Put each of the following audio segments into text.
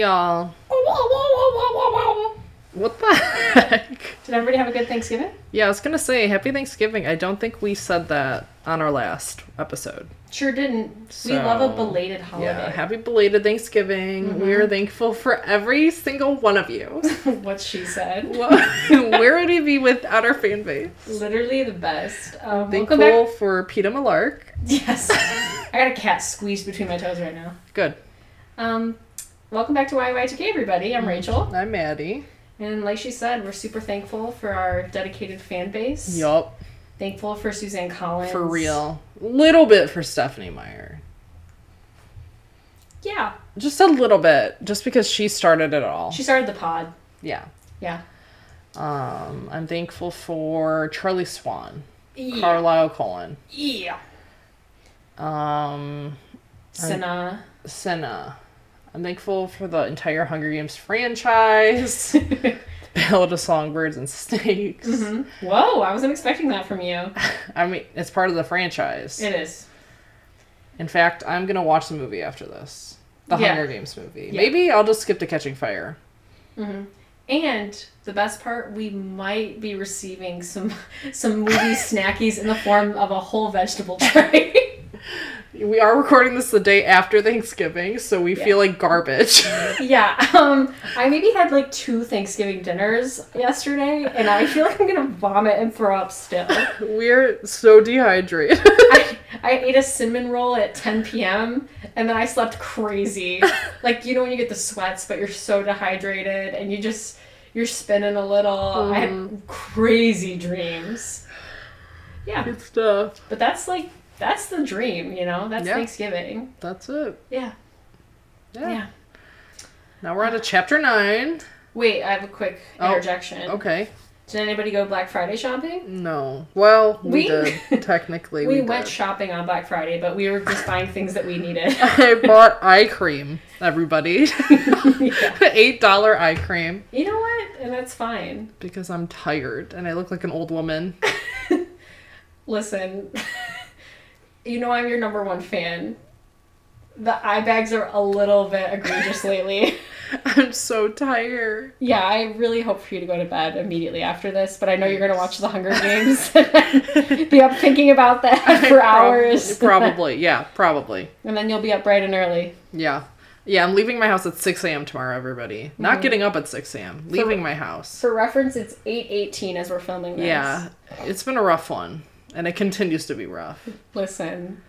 Y'all. What the heck? Did everybody have a good Thanksgiving? Yeah, I was gonna say Happy Thanksgiving. I don't think we said that on our last episode. Sure didn't. we love a belated holiday. Yeah, happy belated Thanksgiving. We are thankful for every single one of you. what she said. Where would we be without our fan base? Literally the best. Um, Thankful back. for Peeta Mellark. Yes. I got a cat squeezed between my toes right now. Good. Um, welcome back to YY2K, everybody. I'm Rachel. I'm Maddie. And like she said, we're super thankful for our dedicated fan base. Yup. Thankful for Suzanne Collins. For real. Little bit for Stephanie Meyer. Yeah. Just a little bit. Just because she started it all. She started the pod. yeah. Yeah. Um, I'm thankful for Charlie Swan, Yeah. Carlisle Cullen, Yeah. um, Cinna. Cinna. I'm thankful for the entire Hunger Games franchise, Ballad of Songbirds and Snakes. Mm-hmm. Whoa, I wasn't expecting that from you. I mean, it's part of the franchise. It is. In fact, I'm gonna watch the movie after this, the Yeah. Hunger Games movie. Yeah. Maybe I'll just skip to Catching Fire. Mm-hmm. And the best part, we might be receiving some some movie snackies in the form of a whole vegetable tray. We are recording this the day after Thanksgiving, so we Yeah. feel like garbage. yeah, um, I maybe had like two Thanksgiving dinners yesterday, and I feel like I'm gonna vomit and throw up still. We're so dehydrated. I, I ate a cinnamon roll at 10 p.m. and then I slept crazy. Like, you know, when you get the sweats, but you're so dehydrated and you just, you're spinning a little. I had crazy dreams. Yeah, Good stuff. but that's like, that's the dream, you know? That's Yeah. Thanksgiving. That's it. Yeah. Yeah. Yeah. Now we're on to chapter nine. Wait, I have a quick Oh, interjection. Okay. Did anybody go Black Friday shopping? No. Well, we, We- did. Technically, We, we, went did. shopping on Black Friday, but we were just buying things that we needed. I bought eye cream, everybody. Yeah. Eight dollar eye cream You know what? And that's fine. because I'm tired and I look like an old woman. Listen, you know I'm your number one fan. The eye bags are a little bit egregious lately. I'm so tired. Yeah, I really hope for you to go to bed immediately after this, but I know you're going to watch the Hunger Games be up thinking about that for hours. Probably. Yeah. Probably. and then you'll be up bright and early. Yeah. Yeah. I'm leaving my house at six a.m. tomorrow. Everybody. Not Mm-hmm. getting up at six a.m. Leaving my house. For reference, it's 8:18 as we're filming this. Yeah. It's been a rough one, and it continues to be rough. Listen,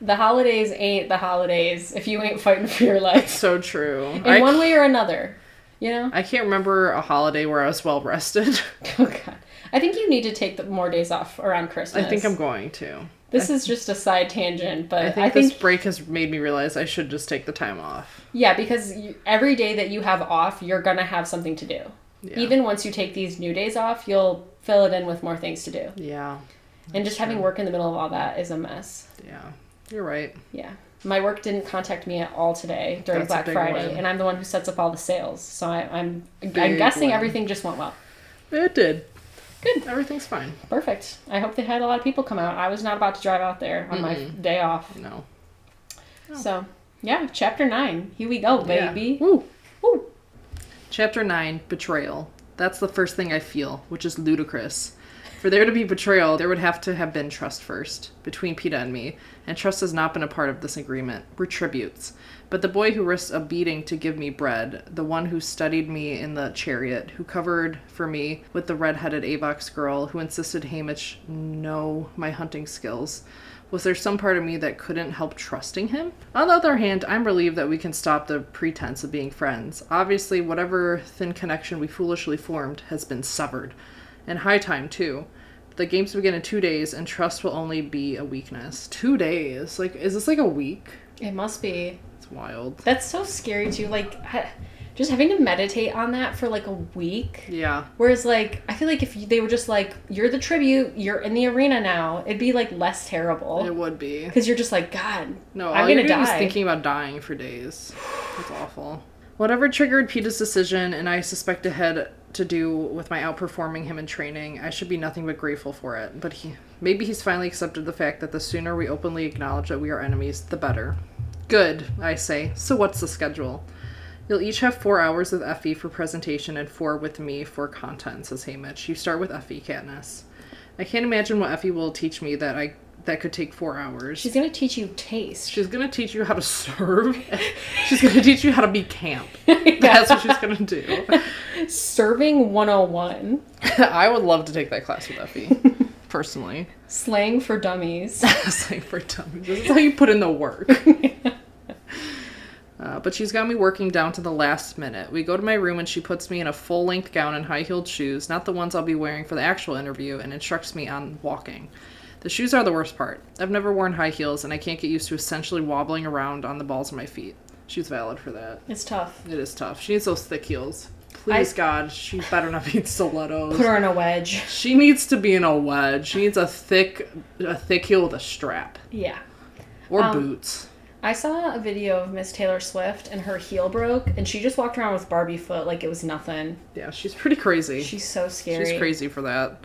the holidays ain't the holidays if you ain't fighting for your life So true. in I one way or another. You know? I can't remember a holiday where I was well rested. Oh god. I think you need to take the more days off around Christmas. I think I'm going to. This is just a side tangent, but I I think, think, this break has made me realize I should just take the time off. yeah, because you, every day that you have off, you're gonna have something to do. Yeah. Even once you take these new days off, you'll fill it in with more things to do. Yeah. And just having work in the middle of all that is a mess. Yeah. You're right. Yeah. My work didn't contact me at all today during That's Black Friday, one. and I'm the one who sets up all the sales. So I, I'm I'm guessing one. everything just went well. It did. Good. Everything's fine. Perfect. I hope they had a lot of people come out. I was not about to drive out there on my day off. No. So, yeah, chapter 9. Here we go, Yeah. baby. Woo. Woo. Chapter 9 Betrayal. That's the first thing I feel, which is ludicrous. For there to be betrayal, there would have to have been trust first, between Peeta and me, and trust has not been a part of this agreement. We're tributes. But the boy who risked a beating to give me bread, the one who studied me in the chariot, who covered for me with the red-headed Avox girl, who insisted Haymitch know my hunting skills, was there some part of me that couldn't help trusting him? On the other hand, I'm relieved that we can stop the pretense of being friends. Obviously, whatever thin connection we foolishly formed has been severed. And high time, too. The games begin in two days, and trust will only be a weakness. Two days? Like, is this like a week? It must be. It's wild. That's so scary, too. Like, just having to meditate on that for like a week. Yeah. Whereas, like, I feel like if they were just like, you're the tribute, you're in the arena now, it'd be like less terrible. It would be. Because you're just like, God, No, I'm gonna doing is die. thinking about dying for days. It's awful. Whatever triggered Peeta's decision, and I suspect it had to do with my outperforming him in training, I should be nothing but grateful for it. But he, maybe he's finally accepted the fact that the sooner we openly acknowledge that we are enemies, the better. Good, I say. So what's the schedule? You'll each have four hours with Effie for presentation and four with me for content, says Haymitch. You start with Effie, Katniss. I can't imagine what Effie will teach me that I that could take four hours. She's gonna teach you taste. She's gonna teach you how to serve. she's gonna teach you how to be camp. That's what she's gonna do. Serving 101. I would love to take that class with Effie, personally. Slang for dummies. Slang for dummies. This is how you put in the work. Uh, but she's got me working down to the last minute. We go to my room and she puts me in a full length gown and high heeled shoes, not the ones I'll be wearing for the actual interview, and instructs me on walking. The shoes are the worst part. I've never worn high heels and I can't get used to essentially wobbling around on the balls of my feet. She's valid for that. It's tough. It is tough. She needs those thick heels. Please, I- God, she better not be in stilettos. Put her in a wedge. She needs to be in a wedge. She needs a thick, a thick heel with a strap Yeah. or Um, boots. I saw a video of Miss Taylor Swift and her heel broke, and she just walked around with Barbie foot like it was nothing. Yeah, she's pretty crazy. She's so scary. She's crazy for that.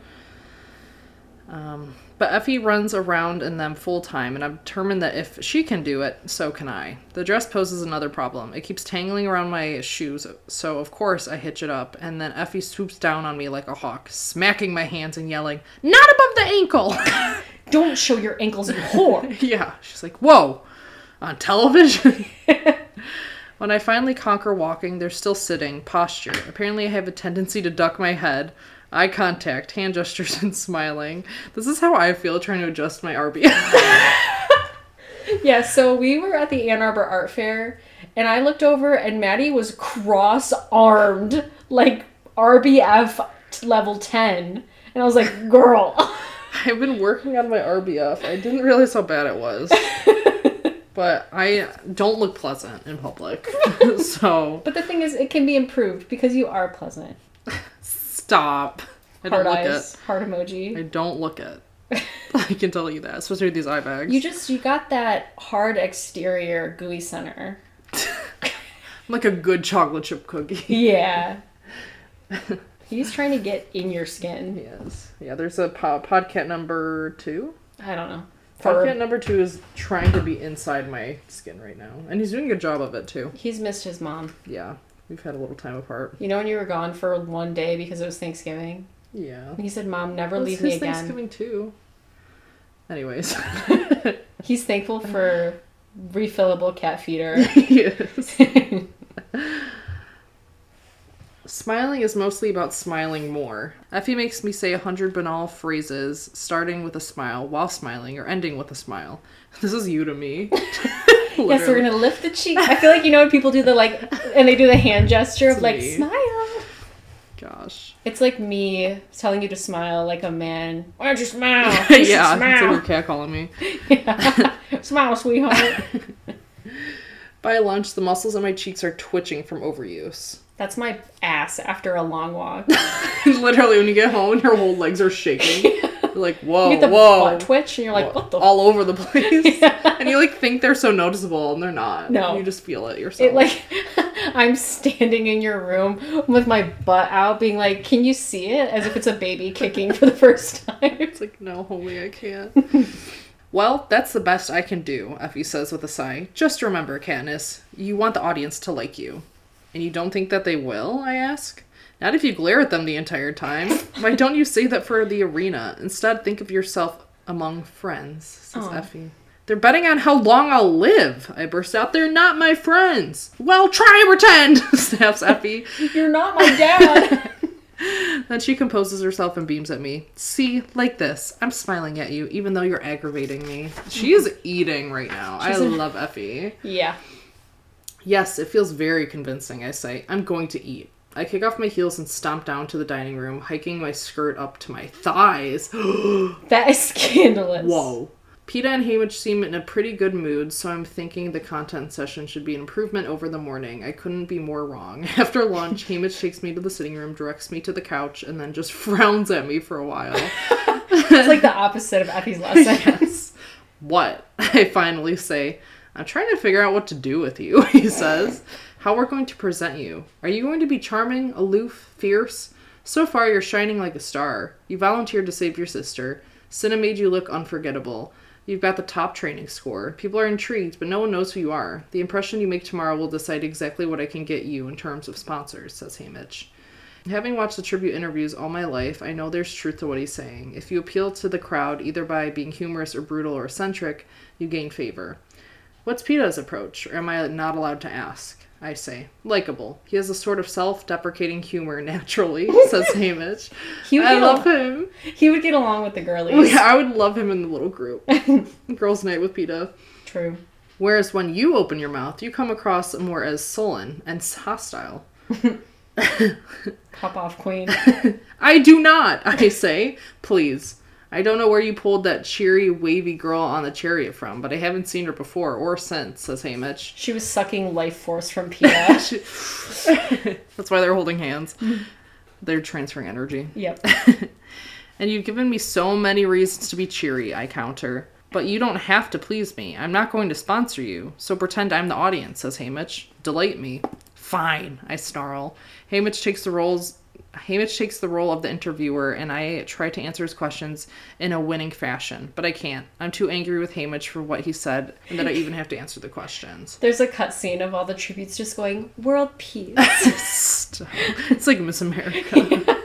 Um, but Effie runs around in them full time, and I'm determined that if she can do it, so can I. The dress poses another problem. It keeps tangling around my shoes, so of course I hitch it up, and then Effie swoops down on me like a hawk, smacking my hands and yelling, Not above the ankle! Don't show your ankles, you whore. yeah, she's like, Whoa, on television? When I finally conquer walking, they're still sitting, posture. Apparently, I have a tendency to duck my head, eye contact, hand gestures, and smiling. This is how I feel trying to adjust my RBI. yeah, so we were at the Ann Arbor Art Fair, and I looked over, and Maddie was cross armed, like RBF level 10. And I was like, girl. I've been working on my RBF. I didn't realize how bad it was. But I don't look pleasant in public. so But the thing is, it can be improved because you are pleasant. Stop. I don't Heart look eyes, it. heart emoji. I don't look it. I can tell you that, especially with these eye bags. You just you got that hard exterior gooey center. I'm like a good chocolate chip cookie. Yeah. He's trying to get in your skin. Yes. Yeah, there's a po- podcat number two. I don't know. Podcat For, number two is trying to be inside my skin right now. And he's doing a good job of it too. he's missed his mom. Yeah. We've had a little time apart. You know when you were gone for one day because it was Thanksgiving? Yeah. And he said, Mom, never It's leave me again. Thanksgiving too. Anyways. He's thankful for refillable cat feeder. yes. Smiling is mostly about smiling more. Effie makes me say a hundred banal phrases, starting with a smile, while smiling, or ending with a smile. This is you to me. Yes, we're gonna lift the cheek. I feel like you know when people do the like, and they do the hand gesture of like me. smile. Gosh. It's like me telling you to smile like a man. Why don't you smile? You should yeah, it's like smile. your cat calling me. Yeah. smile, sweetheart. By lunch, the muscles in my cheeks are twitching from overuse. That's my ass after a long walk. Literally, when you get home, your whole legs are shaking. You're like, whoa, You get the whoa. butt twitch, and you're like, Whoa. what the? all over the place. And you like think they're so noticeable, and they're not. No. you just feel it yourself. It like I'm standing in your room with my butt out, being like, "Can you see it?" As if it's a baby kicking for the first time. It's like, no, holy, I can't. well, that's the best I can do, Effie says with a sigh. Just remember, Katniss, you want the audience to like you. And you don't think that they will, I ask? Not if you glare at them the entire time. Why don't you say that for the arena? Instead, think of yourself among friends, says Aw. Effie. They're betting on how long I'll live. I burst out, they're not my friends. Well, try and pretend, snaps Effie. You're not my dad. Then she composes herself and beams at me. See, like this. I'm smiling at you, even though you're aggravating me. She is mm-hmm. eating right now. I She's a- love Effie. yeah. Yes, it feels very convincing, I say. I'm going to eat. I kick off my heels and stomp down to the dining room, hiking my skirt up to my thighs. That is scandalous. Whoa. Peeta and Haymitch seem in a pretty good mood, so I'm thinking the content session should be an improvement over the morning. I couldn't be more wrong. After lunch, Haymitch takes me to the sitting room, directs me to the couch, and then just frowns at me for a while. It's like the opposite of Effie's lesson. yes. What? I finally say. I'm trying to figure out what to do with you, he says. How we're going to present you. Are you going to be charming, aloof, fierce? So far, you're shining like a star. You volunteered to save your sister. Cinna made you look unforgettable. You've got the top training score. People are intrigued, but no one knows who you are. The impression you make tomorrow will decide exactly what I can get you in terms of sponsors, says Haymitch. Having watched the tribute interviews all my life, I know there's truth to what he's saying. If you appeal to the crowd either by being humorous or brutal or eccentric, you gain favor. What's Peeta's approach, or am I not allowed to ask? I say. Likeable. He has a sort of self deprecating humor naturally, says Haymitch. He would I love al- him. He would get along with the girlies. Yeah, I would love him in the little group. Girls' night with Peeta. True. Whereas when you open your mouth, you come across more as sullen and hostile. Pop off, queen. I do not, I say. Please. I don't know where you pulled that cheery, wavy girl on the chariot from, but I haven't seen her before or since, says Haymitch. She was sucking life force from Peeta. She- That's why they're holding hands. They're transferring energy. yep. And you've given me so many reasons to be cheery, I counter. But you don't have to please me. I'm not going to sponsor you, so pretend I'm the audience, says Haymitch. Delight me. Fine, I snarl. Haymitch takes the roles Haymitch takes the role of the interviewer and I try to answer his questions in a winning fashion, but I can't. I'm too angry with Haymitch for what he said and that I even have to answer the questions. There's a cutscene of all the tributes just going, World peace. It's like Miss America.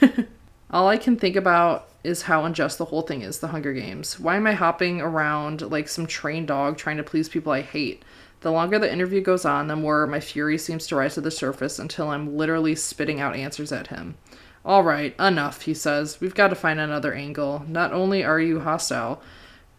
All I can think about is how unjust the whole thing is, the Hunger Games. Why am I hopping around like some trained dog trying to please people I hate? The longer the interview goes on, the more my fury seems to rise to the surface until I'm literally spitting out answers at him. All right, enough, he says. We've got to find another angle. Not only are you hostile,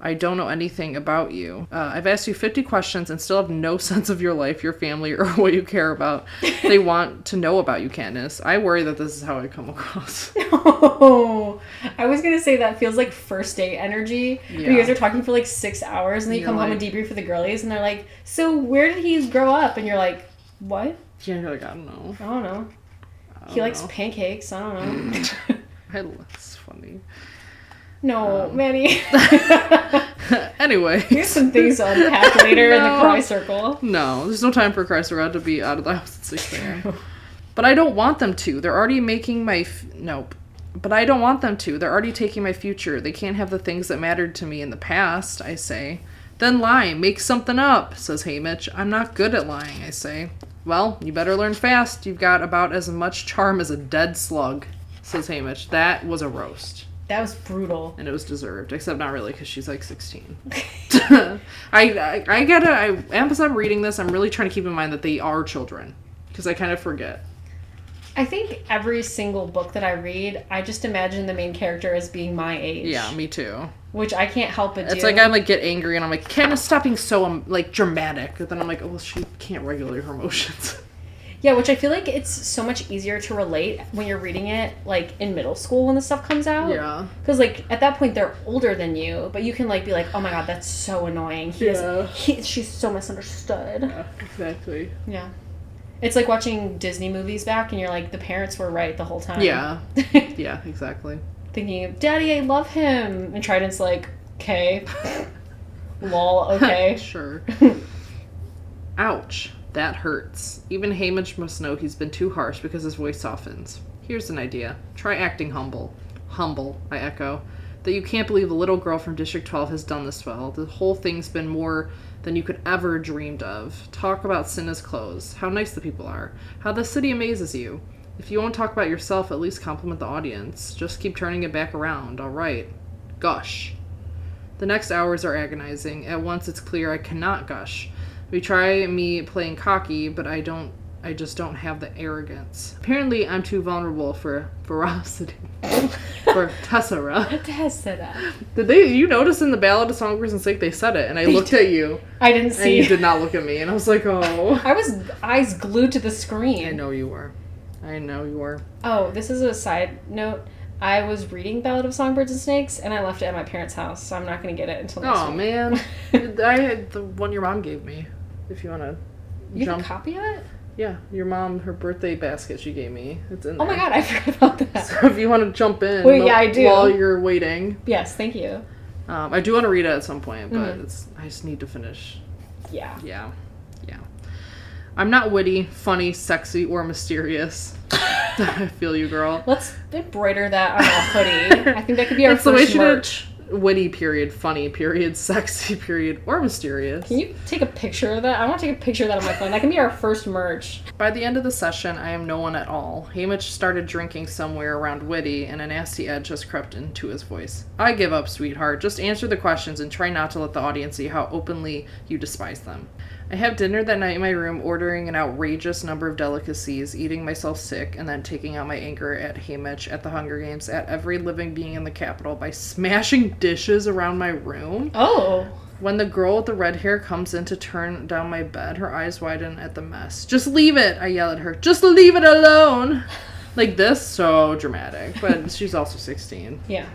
I don't know anything about you. Uh, I've asked you 50 questions and still have no sense of your life, your family, or what you care about. They want to know about you, Katniss. I worry that this is how I come across. oh, I was gonna say that feels like first date energy. When You guys are talking for like six hours, and then you You're come home and debrief with the girlies, and they're like, "So where did he grow up?" And you're like, "What? Yeah, you're like, I don't know. I don't know. I He don't likes know. pancakes. I don't know." I, that's funny. no, Um. Manny. anyway. Here's some things to unpack later in the No. cry circle. No, there's no time for Christ around to be out of the house at 6 a.m. But I don't want them to. They're already making my. F- nope. But I don't want them to. They're already taking my future. They can't have the things that mattered to me in the past, I say. Then lie. Make something up, says Haymitch. I'm not good at lying, I say. Well, you better learn fast. You've got about as much charm as a dead slug, says Haymitch. That was a roast. That was brutal. and it was deserved, except not really because she's like 16. I, I I gotta I as I'm reading this, I'm really trying to keep in mind that they are children because I kind of forget. I think every single book that I read, I just imagine the main character as being my age. Yeah, me too. Which I can't help but do. It's like I like get angry and I'm like, Katniss, stop being so um, like dramatic. But then I'm like, oh, well, she can't regulate her emotions. Yeah, which I feel like it's so much easier to relate when you're reading it like in middle school when the stuff comes out. yeah, Because like at that point they're older than you, but you can like be like, oh my god, that's so annoying. He is- Yeah. he, she's so misunderstood. yeah, exactly. Yeah. It's like watching Disney movies back and you're like, the parents were right the whole time. Yeah, yeah, exactly. Thinking, Daddy, I love him. And Trident's like, okay. Lol, okay. sure. Ouch. That hurts. Even Haymitch must know he's been too harsh because his voice softens. Here's an idea. Try acting humble. Humble, I echo. That you can't believe a little girl from District 12 has done this well. The whole thing's been more than you could ever dreamed of. Talk about Cinna's clothes. How nice the people are. How the city amazes you. If you won't talk about yourself, at least compliment the audience. Just keep turning it back around, alright? Gush. The next hours are agonizing. At once it's clear I cannot gush. We try me playing cocky, but I don't I just don't have the arrogance. Apparently I'm too vulnerable for ferocity. for tessera. Tessera. Did they you notice in the Ballad of Songbirds and Snake they said it and I They looked did. at you I didn't and see. you did not look at me and I was like, Oh I was eyes glued to the screen. I know you were. I know you were. Oh, this is a side note. I was reading Ballad of Songbirds and Snakes, and I left it at my parents' house, so I'm not going to get it until next Oh week. man. I had the one your mom gave me. If you wanna You have a copy of it? Yeah, your mom, her birthday basket she gave me. It's in there. Oh my god, I forgot about that. So if you want to jump in Wait, yeah, I do. while you're waiting. Yes, thank you. Um, I do want to read it at some point, but Mhm. it's I just need to finish. Yeah. Yeah. Yeah. I'm not witty, funny, sexy, or mysterious. I feel you, girl. Let's embroider that on a hoodie. I think that could be our It's the way first merch. Witty period, funny period, sexy period, or mysterious. Can you take a picture of that? I want to take a picture of that on my phone. That can be our first merch. By the end of the session, I am no one at all. Haymitch started drinking somewhere around Witty, and a nasty edge has crept into his voice. I give up, sweetheart. Just answer the questions and try not to let the audience see how openly you despise them. I have dinner that night in my room, ordering an outrageous number of delicacies, eating myself sick, and then taking out my anger at Haymitch, at the Hunger Games, at every living being in the capital by smashing dishes around my room. Oh. When the girl with the red hair comes in to turn down my bed, her eyes widen at the mess. Just leave it, I yell at her. Just leave it alone. Like this, so dramatic. But she's also 16. Yeah.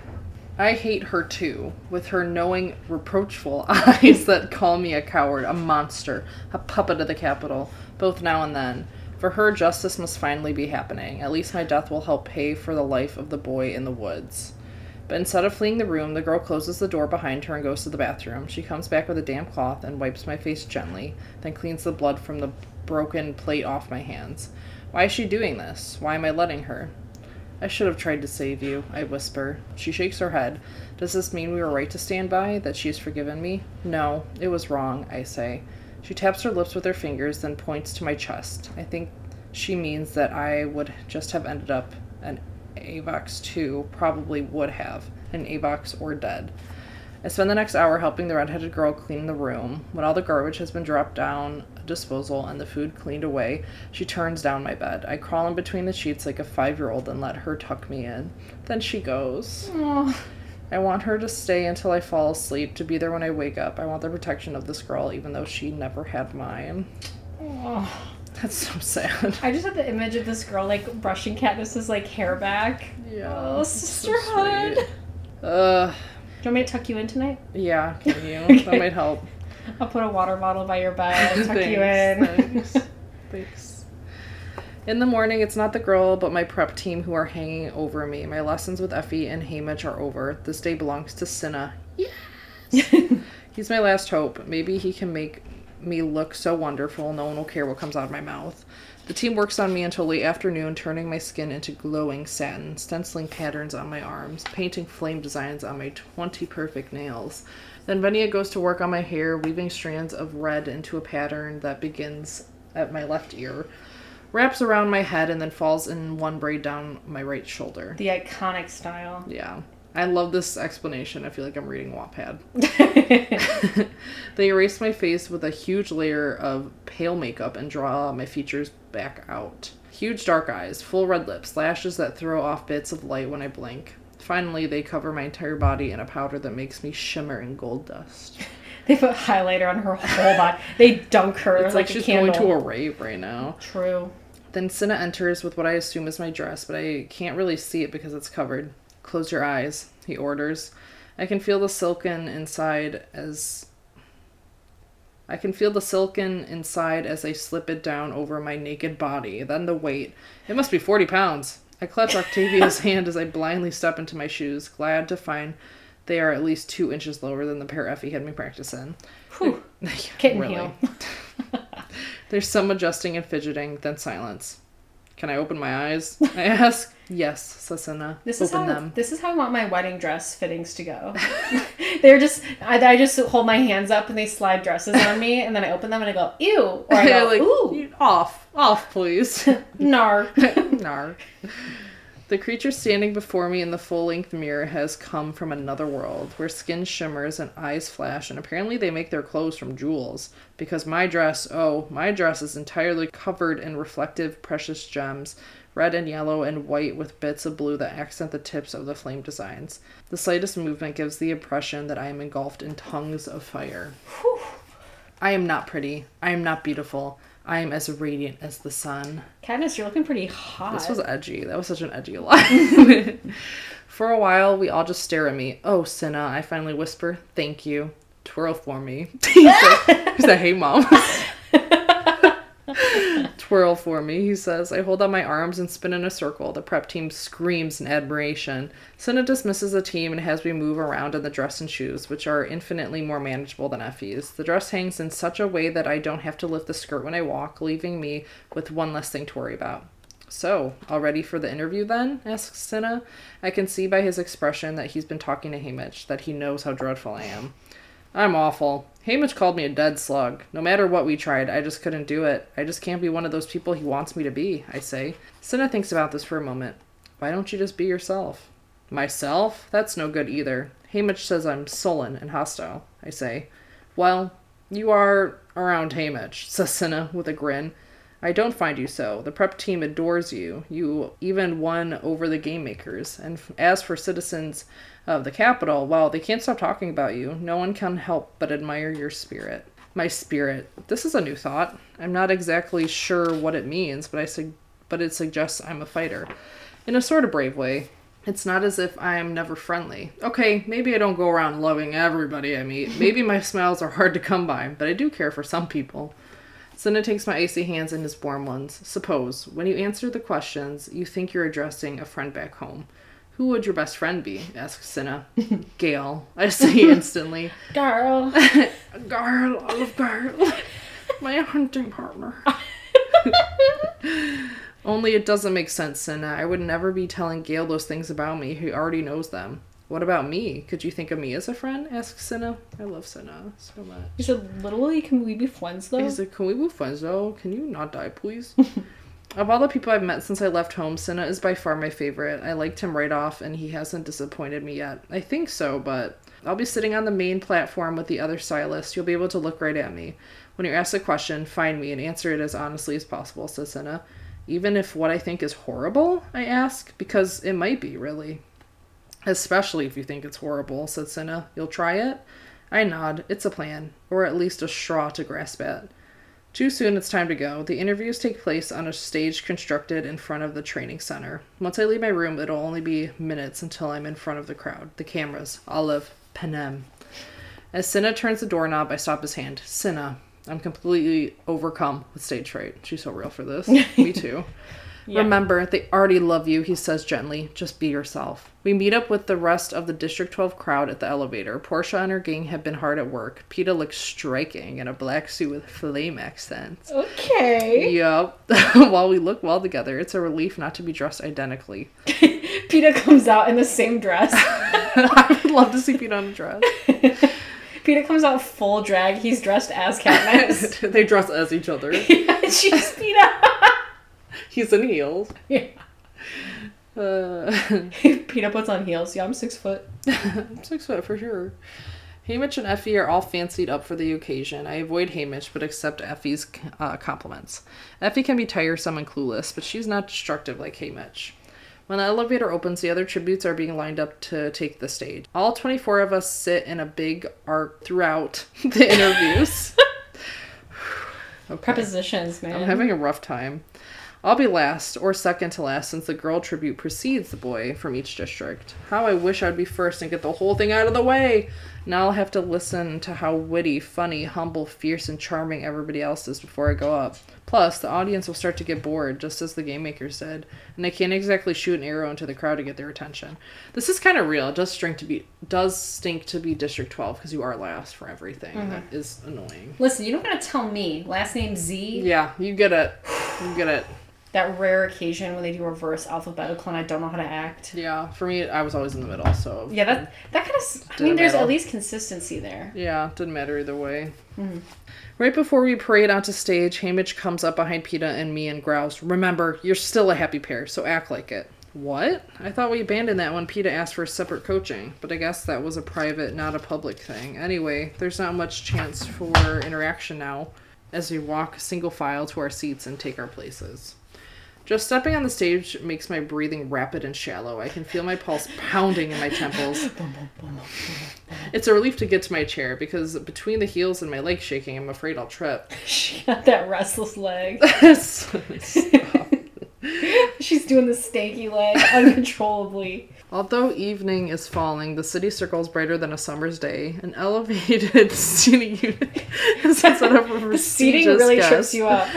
I hate her too, with her knowing, reproachful eyes that call me a coward, a monster, a puppet of the capital, both now and then. For her, justice must finally be happening. At least my death will help pay for the life of the boy in the woods. But instead of fleeing the room, the girl closes the door behind her and goes to the bathroom. She comes back with a damp cloth and wipes my face gently, then cleans the blood from the broken plate off my hands. Why is she doing this? Why am I letting her? I should have tried to save you, I whisper. She shakes her head. Does this mean we were right to stand by? That she has forgiven me? No, it was wrong, I say. She taps her lips with her fingers, then points to my chest. I think she means that I would just have ended up an Avox 2, probably would have, an Avox or dead. I spend the next hour helping the redheaded girl clean the room. When all the garbage has been dropped down disposal and the food cleaned away, she turns down my bed. I crawl in between the sheets like a five year old and let her tuck me in. Then she goes. Oh. I want her to stay until I fall asleep, to be there when I wake up. I want the protection of this girl, even though she never had mine. oh. That's so sad. I just had the image of this girl like brushing Katniss's like hair back. Yeah. Oh, it's so sisterhood. Uh, Do you want me to tuck you in tonight? yeah, can you? Okay. That might help. I'll put a water bottle by your bed and tuck you in. Thanks. Thanks. In the morning, it's not the girl, but my prep team who are hanging over me. My lessons with Effie and Haymitch are over. This day belongs to Cinna. He's my last hope. Maybe he can make me look so wonderful, no one will care what comes out of my mouth. The team works on me until late afternoon, turning my skin into glowing satin, stenciling patterns on my arms, painting flame designs on my 20 perfect nails. Then Venia goes to work on my hair, weaving strands of red into a pattern that begins at my left ear, wraps around my head, and then falls in one braid down my right shoulder. the iconic style. Yeah. I love this explanation. I feel like I'm reading Wattpad. they erase my face with a huge layer of pale makeup and draw my features back out. Huge dark eyes, full red lips, lashes that throw off bits of light when I blink. Finally, they cover my entire body in a powder that makes me shimmer in gold dust. They put highlighter on her whole body. They dunk her It's like, like, she's candle. going to a rave right now. True. Then Cinna enters with what I assume is my dress, but I can't really see it because it's covered. Close your eyes, he orders. I can feel the silken inside as I can feel the silken inside as I slip it down over my naked body. Then the weight. It must be 40 pounds. I clutch Octavia's hand as I blindly step into my shoes, glad to find they are at least two inches lower than the pair Effie had me practice in. Whew. Kitten really. heel. There's some adjusting and fidgeting, then silence. Can I open my eyes? I ask. Yes, says Cinna. This open is how them. this is how I want my wedding dress fittings to go. They're just I, I just hold my hands up and they slide dresses on me and then I open them and I go ew or I go like, ooh off, off, please. nar. Nar. The creature standing before me in the full length mirror has come from another world where skin shimmers and eyes flash, and apparently they make their clothes from jewels. Because my dress, oh, my dress is entirely covered in reflective precious gems, red and yellow and white with bits of blue that accent the tips of the flame designs. The slightest movement gives the impression that I am engulfed in tongues of fire. I am not pretty. I am not beautiful. I am as radiant as the sun. Katniss, you're looking pretty hot. This was edgy. That was such an edgy line. for a while, we all just stare at me. Oh, Cinna, I finally whisper, thank you. Twirl for me. he said, he said, hey, mom. Twirl for me, he says. I hold out my arms and spin in a circle. The prep team screams in admiration. Cinna dismisses the team and has me move around in the dress and shoes, which are infinitely more manageable than Effie's. The dress hangs in such a way that I don't have to lift the skirt when I walk, leaving me with one less thing to worry about. So, all ready for the interview then? asks Cinna. I can see by his expression that he's been talking to Haymitch, that he knows how dreadful I am. I'm awful. Haymitch called me a dead slug. No matter what we tried, I just couldn't do it. I just can't be one of those people he wants me to be, I say. Cinna thinks about this for a moment. Why don't you just be yourself? Myself? That's no good either. Haymitch says I'm sullen and hostile, I say. Well, you are around Haymitch, says Cinna with a grin. I don't find you so. The prep team adores you. You even won over the game makers. And as for citizens of the capital, well, they can't stop talking about you. No one can help but admire your spirit. My spirit. This is a new thought. I'm not exactly sure what it means, but I sug- but it suggests I'm a fighter. In a sort of brave way. It's not as if I am never friendly. Okay, maybe I don't go around loving everybody I meet. Maybe my smiles are hard to come by, but I do care for some people. Cinna takes my icy hands in his warm ones. Suppose, when you answer the questions, you think you're addressing a friend back home. Who would your best friend be? asks Cinna. Gale, I say instantly. Girl. Garl, I love Garl. My hunting partner. Only it doesn't make sense, Cinna. I would never be telling Gale those things about me. He already knows them. What about me? Could you think of me as a friend? asks Cinna. I love Cinna so much. He said, literally, can we be friends though? He said, Can we be friends though? Can you not die, please? of all the people I've met since I left home, Cinna is by far my favorite. I liked him right off, and he hasn't disappointed me yet. I think so, but I'll be sitting on the main platform with the other stylists. You'll be able to look right at me. When you're asked a question, find me and answer it as honestly as possible, says Cinna. Even if what I think is horrible, I ask, because it might be, really. Especially if you think it's horrible, said Cinna. You'll try it? I nod. It's a plan, or at least a straw to grasp at. Too soon, it's time to go. The interviews take place on a stage constructed in front of the training center. Once I leave my room, it'll only be minutes until I'm in front of the crowd. The cameras. Olive. Panem. As Cinna turns the doorknob, I stop his hand. Cinna. I'm completely overcome with stage fright. She's so real for this. Me too. Yeah. Remember, they already love you, he says gently. Just be yourself. We meet up with the rest of the District 12 crowd at the elevator. Portia and her gang have been hard at work. Peeta looks striking in a black suit with flame accents. Okay. Yup. While we look well together, it's a relief not to be dressed identically. Peeta comes out in the same dress. I would love to see Peeta in a dress. Peeta comes out full drag. He's dressed as Katniss. they dress as each other. She's Peeta. He's in heels. yeah. Uh, Peeta puts on heels. Yeah, I'm six foot. I'm six foot for sure. Haymitch and Effie are all fancied up for the occasion. I avoid Haymitch but accept Effie's uh, compliments. Effie can be tiresome and clueless, but she's not destructive like Haymitch. When the elevator opens, the other tributes are being lined up to take the stage. All 24 of us sit in a big arc throughout the interviews. okay. Prepositions, man. I'm having a rough time. I'll be last, or second to last, since the girl tribute precedes the boy from each district. How I wish I'd be first and get the whole thing out of the way! Now I'll have to listen to how witty, funny, humble, fierce, and charming everybody else is before I go up. Plus, the audience will start to get bored, just as the game makers did, and I can't exactly shoot an arrow into the crowd to get their attention. This is kind of real. It does stink to be does stink to be District 12 because you are last for everything. Mm-hmm. That is annoying. Listen, you don't gotta tell me. Last name Z. Yeah, you get it. You get it. That rare occasion when they do reverse alphabetical and I don't know how to act. Yeah, for me, I was always in the middle, so Yeah, that that kind of. I mean, there's matter. at least consistency there. yeah, didn't matter either way. Mm-hmm. Right before we parade onto stage, Haymitch comes up behind Peeta and me and growls, "Remember, you're still a happy pair, so act like it." What? I thought we abandoned that when Peeta asked for separate coaching, but I guess that was a private, not a public thing. Anyway, there's not much chance for interaction now as we walk single file to our seats and take our places. Just stepping on the stage makes my breathing rapid and shallow. I can feel my pulse pounding in my temples. It's a relief to get to my chair because between the heels and my legs shaking, I'm afraid I'll trip. She got that restless leg. She's doing the stanky leg uncontrollably. Although evening is falling, the city circles brighter than a summer's day. An elevated seating unit is set up for The seating really guests. trips you up.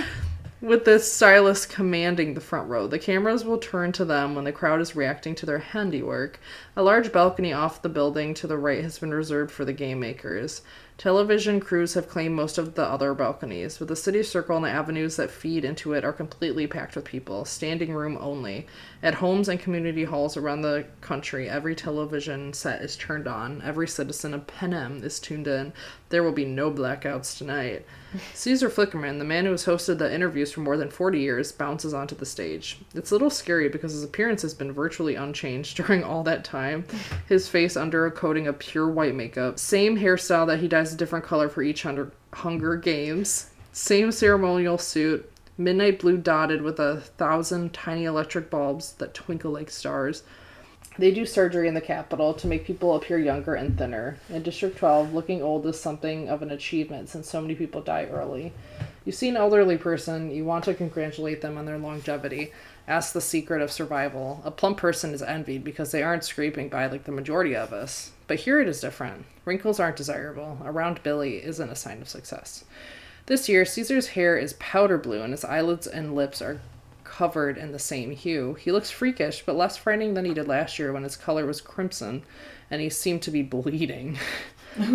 With this stylist commanding the front row. The cameras will turn to them when the crowd is reacting to their handiwork. A large balcony off the building to the right has been reserved for the game makers. Television crews have claimed most of the other balconies, but the city circle and the avenues that feed into it are completely packed with people, standing room only. At homes and community halls around the country, every television set is turned on, every citizen of Panem is tuned in. There will be no blackouts tonight. Caesar Flickerman, the man who has hosted the interviews for more than 40 years, bounces onto the stage. It's a little scary because his appearance has been virtually unchanged during all that time. His face under a coating of pure white makeup. Same hairstyle that he dyes a different color for each Hunger, Hunger Games. Same ceremonial suit. Midnight blue dotted with a thousand tiny electric bulbs that twinkle like stars. They do surgery in the capital to make people appear younger and thinner. In District 12, looking old is something of an achievement since so many people die early. You see an elderly person, you want to congratulate them on their longevity. Ask the secret of survival. A plump person is envied because they aren't scraping by like the majority of us. But here it is different. Wrinkles aren't desirable. A round belly isn't a sign of success. This year, Caesar's hair is powder blue and his eyelids and lips are covered in the same hue. He looks freakish, but less frightening than he did last year when his color was crimson and he seemed to be bleeding.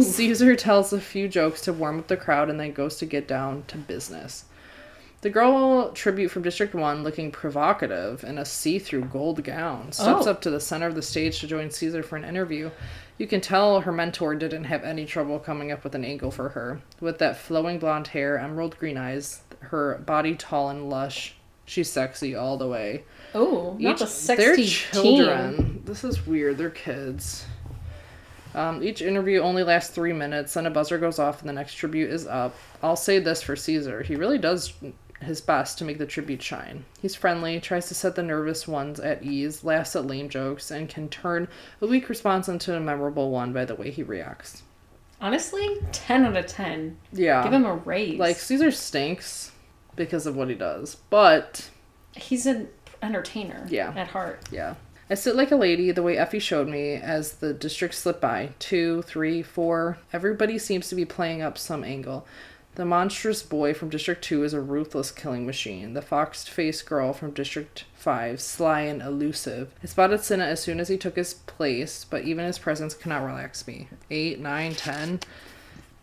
Caesar tells a few jokes to warm up the crowd and then goes to get down to business. The girl tribute from District 1, looking provocative in a see through gold gown, steps Oh. up to the center of the stage to join Caesar for an interview. You can tell her mentor didn't have any trouble coming up with an angle for her. With that flowing blonde hair, emerald green eyes, her body tall and lush, she's sexy all the way. Oh, not the they're sexy children. teen. This is weird. They're kids. Um, each interview only lasts three minutes, then a buzzer goes off, and the next tribute is up. I'll say this for Caesar: he really does his best to make the tribute shine. He's friendly, tries to set the nervous ones at ease, laughs at lame jokes, and can turn a weak response into a memorable one by the way he reacts. Honestly, 10 out of 10. Yeah, Give him a raise. like Caesar stinks because of what he does, but He's an entertainer Yeah. at heart. Yeah. I sit like a lady the way Effie showed me as the district slipped by. Two, three, four. Everybody seems to be playing up some angle. The monstrous boy from District 2 is a ruthless killing machine. The fox faced girl from District 5, sly and elusive. I spotted Cinna as soon as he took his place, but even his presence cannot relax me. Eight, nine, ten.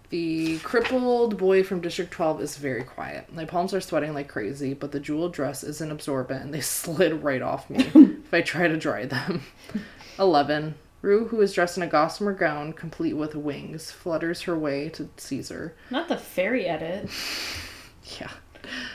The crippled boy from District 12 is very quiet. My palms are sweating like crazy, but the jeweled dress isn't absorbent and they slid right off me if I try to dry them. 11. Rue, who is dressed in a gossamer gown complete with wings, flutters her way to Caesar. Not the fairy edit. Yeah.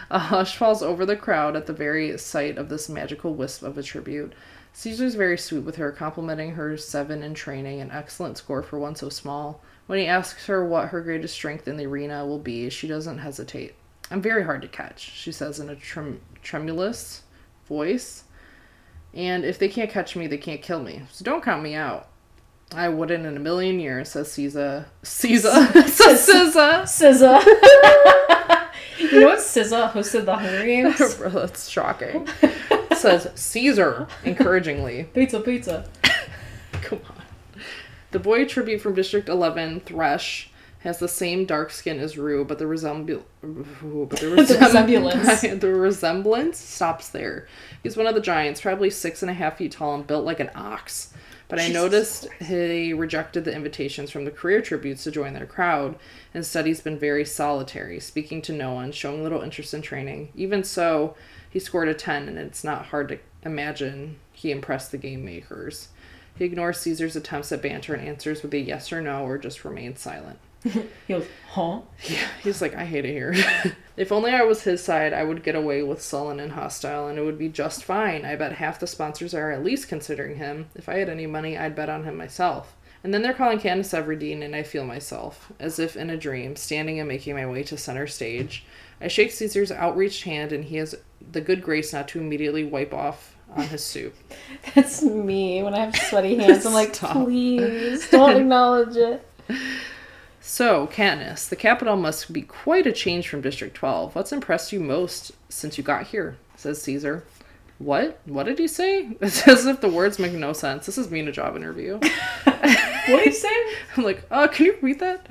A hush falls over the crowd at the very sight of this magical wisp of a tribute. Caesar's very sweet with her, complimenting her seven in training, an excellent score for one so small. When he asks her what her greatest strength in the arena will be, she doesn't hesitate. I'm very hard to catch, she says in a trem- tremulous voice. And if they can't catch me, they can't kill me. So don't count me out. I wouldn't in a million years, says Caesar. Caesar. says Caesar. SZA. you know what? SZA hosted the Hunger Games? That's shocking. Says Caesar encouragingly. pizza, pizza. Come on. The boy tribute from District 11, Thresh, has the same dark skin as Rue, but the but the, The resemblance. the resemblance stops there. He's one of the giants, probably six and a half feet tall and built like an ox. But I Jesus noticed he rejected the invitations from the career tributes to join their crowd. Instead, he's been very solitary, speaking to no one, showing little interest in training. Even so, he scored a 10, and it's not hard to imagine he impressed the game makers. He ignores Caesar's attempts at banter and answers with a yes or no, or just remains silent. He goes, huh? Yeah, he's like, I hate it here. if only I was his side, I would get away with sullen and hostile, and it would be just fine. I bet half the sponsors are at least considering him. If I had any money, I'd bet on him myself. And then they're calling Katniss Everdeen, and I feel myself, as if in a dream, standing and making my way to center stage. I shake Caesar's outreached hand, and he has the good grace not to immediately wipe off on his soup. That's me when I have sweaty hands. I'm like, please don't acknowledge it. So, Katniss, the capital must be quite a change from District 12. What's impressed you most since you got here? says Caesar. What? What did he say? It's as if the words make no sense. This is me in a job interview. What are you saying? I'm like, uh, can you read that?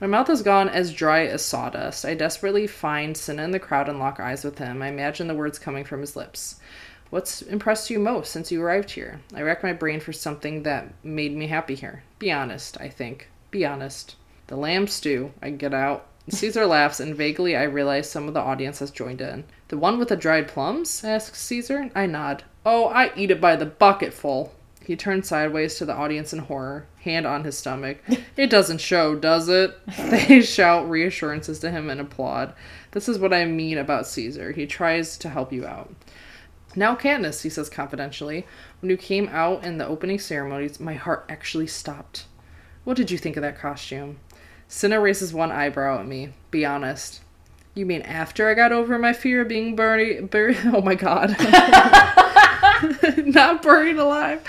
My mouth is gone as dry as sawdust. I desperately find Cinna in the crowd and lock eyes with him. I imagine the words coming from his lips. What's impressed you most since you arrived here? I rack my brain for something that made me happy here. Be honest, I think. Be honest. The lamb stew. I get out. Caesar laughs, and vaguely I realize some of the audience has joined in. The one with the dried plums? asks Caesar. I nod. Oh, I eat it by the bucketful. He turns sideways to the audience in horror, hand on his stomach. It doesn't show, does it? They shout reassurances to him and applaud. This is what I mean about Caesar. He tries to help you out. Now, Katniss, he says confidentially, when you came out in the opening ceremonies, my heart actually stopped. What did you think of that costume? Cinna raises one eyebrow at me. Be honest. You mean after I got over my fear of being buried? buried oh my god. Not buried alive.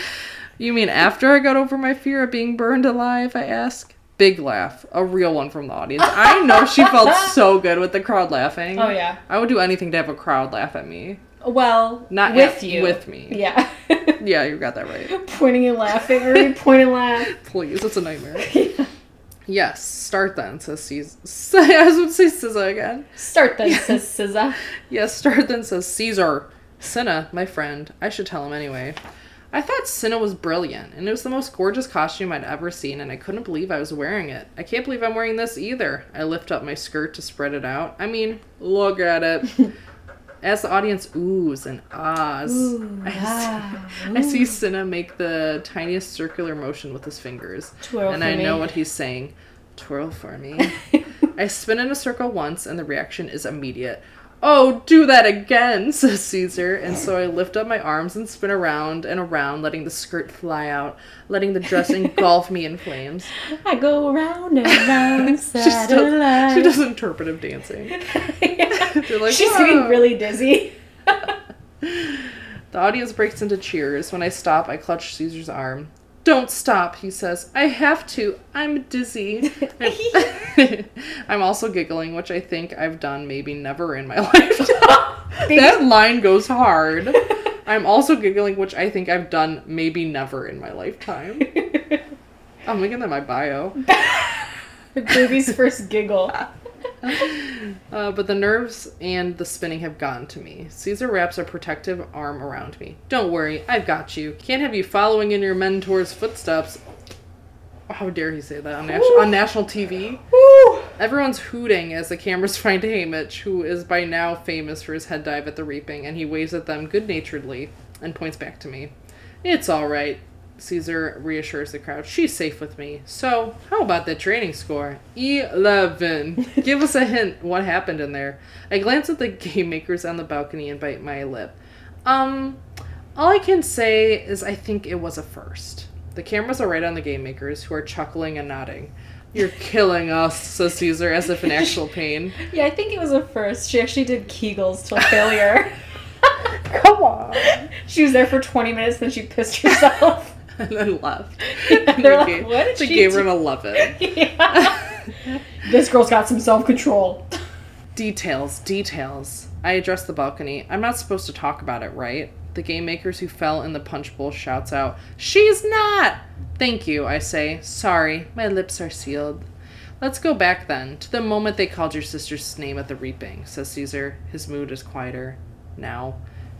You mean after I got over my fear of being burned alive? I ask. Big laugh. A real one from the audience. I know she felt so good with the crowd laughing. Oh, yeah. I would do anything to have a crowd laugh at me. Well, Not with at- you. with me. Yeah. Yeah, you got that right. Pointing and laughing, or point and laugh. Please, it's a nightmare. Yes, start then, says Caesar. I was going to say SZA again. Start then, says SZA. Yes, start then, says Caesar. Cinna, my friend. I should tell him anyway. I thought Cinna was brilliant, and it was the most gorgeous costume I'd ever seen, and I couldn't believe I was wearing it. I can't believe I'm wearing this either. I lift up my skirt to spread it out. I mean, look at it. As the audience oohs and ahs, I, ah, see, I see Cinna make the tiniest circular motion with his fingers. Twirl and I know what he's saying. Twirl for me. I spin in a circle once, and the reaction is immediate. Oh, do that again, says Caesar. And so I lift up my arms and spin around and around, letting the skirt fly out, letting the dress engulf me in flames. I go around and around She does, satellite. she does interpretive dancing. They're like, She's "Whoa." getting really dizzy. The audience breaks into cheers. When I stop, I clutch Caesar's arm. Don't stop, he says. I have to. I'm dizzy. I'm, I'm also giggling, which I think I've done maybe never in my lifetime. that line goes hard. I'm also giggling, which I think I've done maybe never in my lifetime. I'm making that my bio. Baby's first giggle. Uh, but the nerves and the spinning have gotten to me. Caesar wraps a protective arm around me. Don't worry, I've got you. Can't have you following in your mentor's footsteps. How dare he say that on, on national TV? Woo! Everyone's hooting as the cameras find Haymitch, who is by now famous for his head dive at the reaping, and he waves at them good naturedly and points back to me. It's all right. Caesar reassures the crowd. She's safe with me. So, how about the training score? 11. Give us a hint. What happened in there? I glance at the game makers on the balcony and bite my lip. Um, all I can say is I think it was a first. The cameras are right on the game makers, who are chuckling and nodding. You're killing us, says Caesar, as if in actual pain. Yeah, I think it was a first. She actually did Kegels till failure. Come on. she was there for 20 minutes, then she pissed herself. And then left. And they're like, what did they she gave do?" her an 11. Yeah. this girl's got some self control. Details, details. I address the balcony. I'm not supposed to talk about it, right? The game makers who fell in the punch bowl shouts out, She's not! Thank you, I say. Sorry, my lips are sealed. Let's go back then, to the moment they called your sister's name at the reaping, says Caesar. His mood is quieter. Now.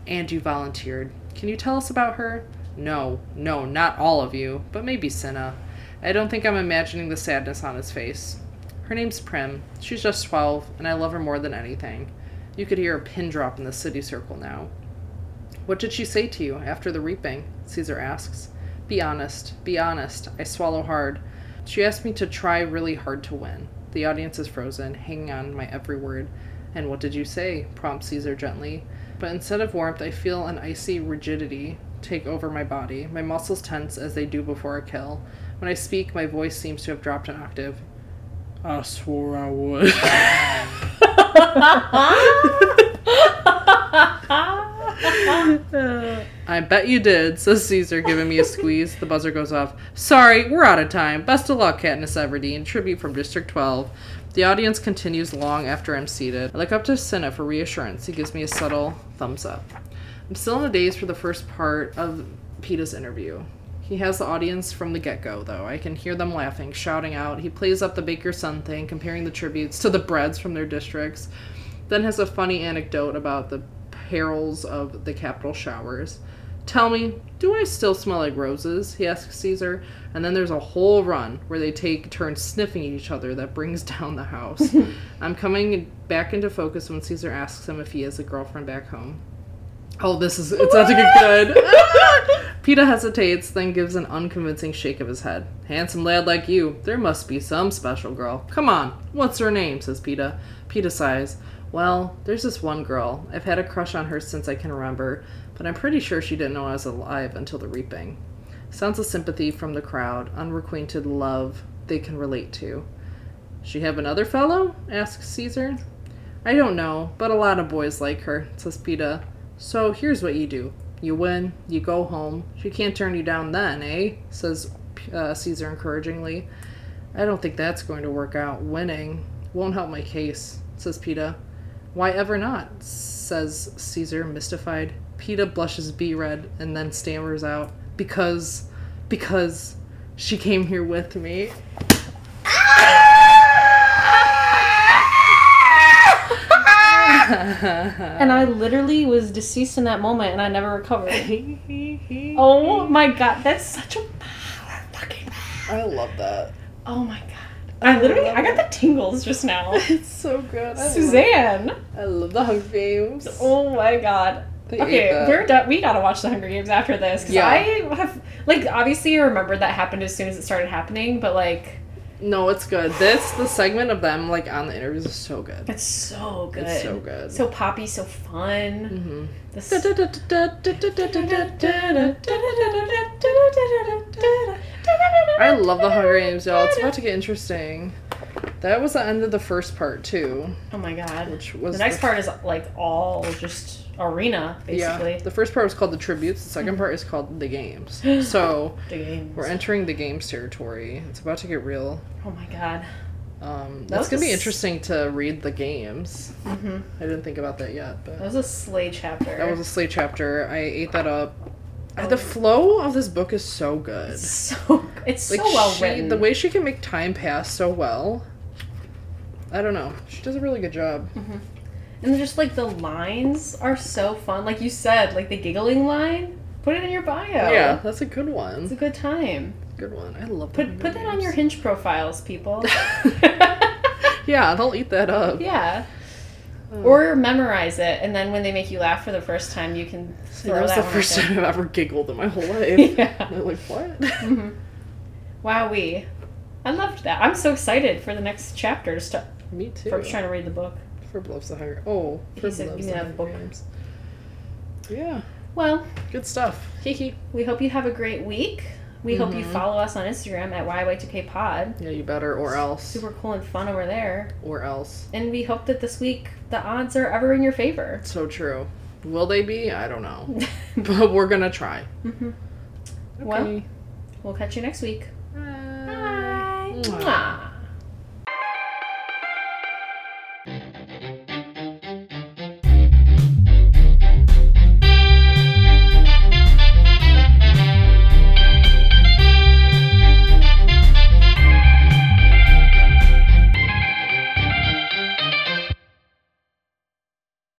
And you volunteered. Can you tell us about her? No, no, not all of you, but maybe Cinna. I don't think I'm imagining the sadness on his face. Her name's Prim. She's just 12, and I love her more than anything. You could hear a pin drop in the city circle now. What did she say to you after the reaping? Caesar asks. Be honest. Be honest. I swallow hard. She asked me to try really hard to win. The audience is frozen, hanging on my every word. And what did you say? prompts Caesar gently. But instead of warmth, I feel an icy rigidity take over my body. My muscles tense as they do before a kill. When I speak, my voice seems to have dropped an octave. I swore I would. I bet you did, says Caesar, giving me a squeeze. The buzzer goes off. Sorry, we're out of time. Best of luck, Katniss Everdeen. Tribute from District 12. The audience continues long after I'm seated. I look up to Cinna for reassurance. He gives me a subtle thumbs up. I'm still in the daze for the first part of Peeta's interview. He has the audience from the get go, though. I can hear them laughing, shouting out. He plays up the Baker Son thing, comparing the tributes to the breads from their districts. Then has a funny anecdote about the perils of the Capitol showers. Tell me, do I still smell like roses? He asks Caesar. And then there's a whole run where they take turns sniffing at each other that brings down the house. I'm coming back into focus when Caesar asks him if he has a girlfriend back home. Oh, this is it's about to get good. Peeta hesitates, then gives an unconvincing shake of his head. Handsome lad like you, there must be some special girl. Come on, what's her name? says Peeta. Peeta sighs. Well, there's this one girl. I've had a crush on her since I can remember, but I'm pretty sure she didn't know I was alive until the reaping. Sounds of sympathy from the crowd, unrequited love they can relate to. She have another fellow? asks Caesar. I don't know, but a lot of boys like her, says Peeta. So here's what you do. You win, you go home. She can't turn you down then, eh? says uh, Caesar encouragingly. I don't think that's going to work out. Winning won't help my case, says Peeta. Why ever not? says Caesar, mystified. Peeta blushes bee red and then stammers out, Because, because she came here with me. And I literally was deceased in that moment and I never recovered. oh my god, that's such a power fucking I love that. Oh my god. I literally I got the tingles just now. It's so good. I Suzanne. Love, I love the Hunger Games. Oh my god. They Okay, we're done. We gotta watch the Hunger Games after this because Yeah. I have like obviously I remembered that happened as soon as it started happening, but like No, it's good. This the segment of them like on the interviews is so good. it's so good. It's so good. So poppy, so fun. hmm I love the Hunger Games, y'all. It's about to get interesting. That was the end of the first part too, Oh my god. which was The next part is like all just arena, basically. Yeah, the first part was called the tributes. The second part is called the games. So The games. we're entering the games territory. It's about to get real. Oh my god. Um, that's was gonna be interesting to read the games. hmm I didn't think about that yet, but That was a slay chapter. that was a slate chapter. I ate that up. Oh. The flow of this book is so good. so it's Like so well she- written. the way she can make time pass so well. I don't know. She does a really good job. And just like the lines are so fun. Like you said, like the giggling line. Put it in your bio. Yeah, that's a good one. It's a good time. Good one. I love Put put that on your hinge profiles, people. Yeah, they'll eat that up. yeah. Oh. Or memorize it, and then when they make you laugh for the first time, you can throw that was that the first time I've ever giggled in my whole life. yeah. I'm like, what? hmm Wowee. I loved that. I'm so excited for the next chapter to start. Me too. For trying to read the book. Ferb loves the Hunger. Oh, Ferb said loves the have a Hunger book. Games. Yeah, Well, good stuff. Hee we hope you have a great week. We hope you Mhm. follow us on Instagram at YY2K Pod. Yeah, you better, or else, Super cool and fun over there. or else. And we hope that this week the odds are ever in your favor. So true. Will they be? I don't know, but we're gonna try. Mhm. Okay. Well, We'll catch you next week. Bye. Bye. Mwah.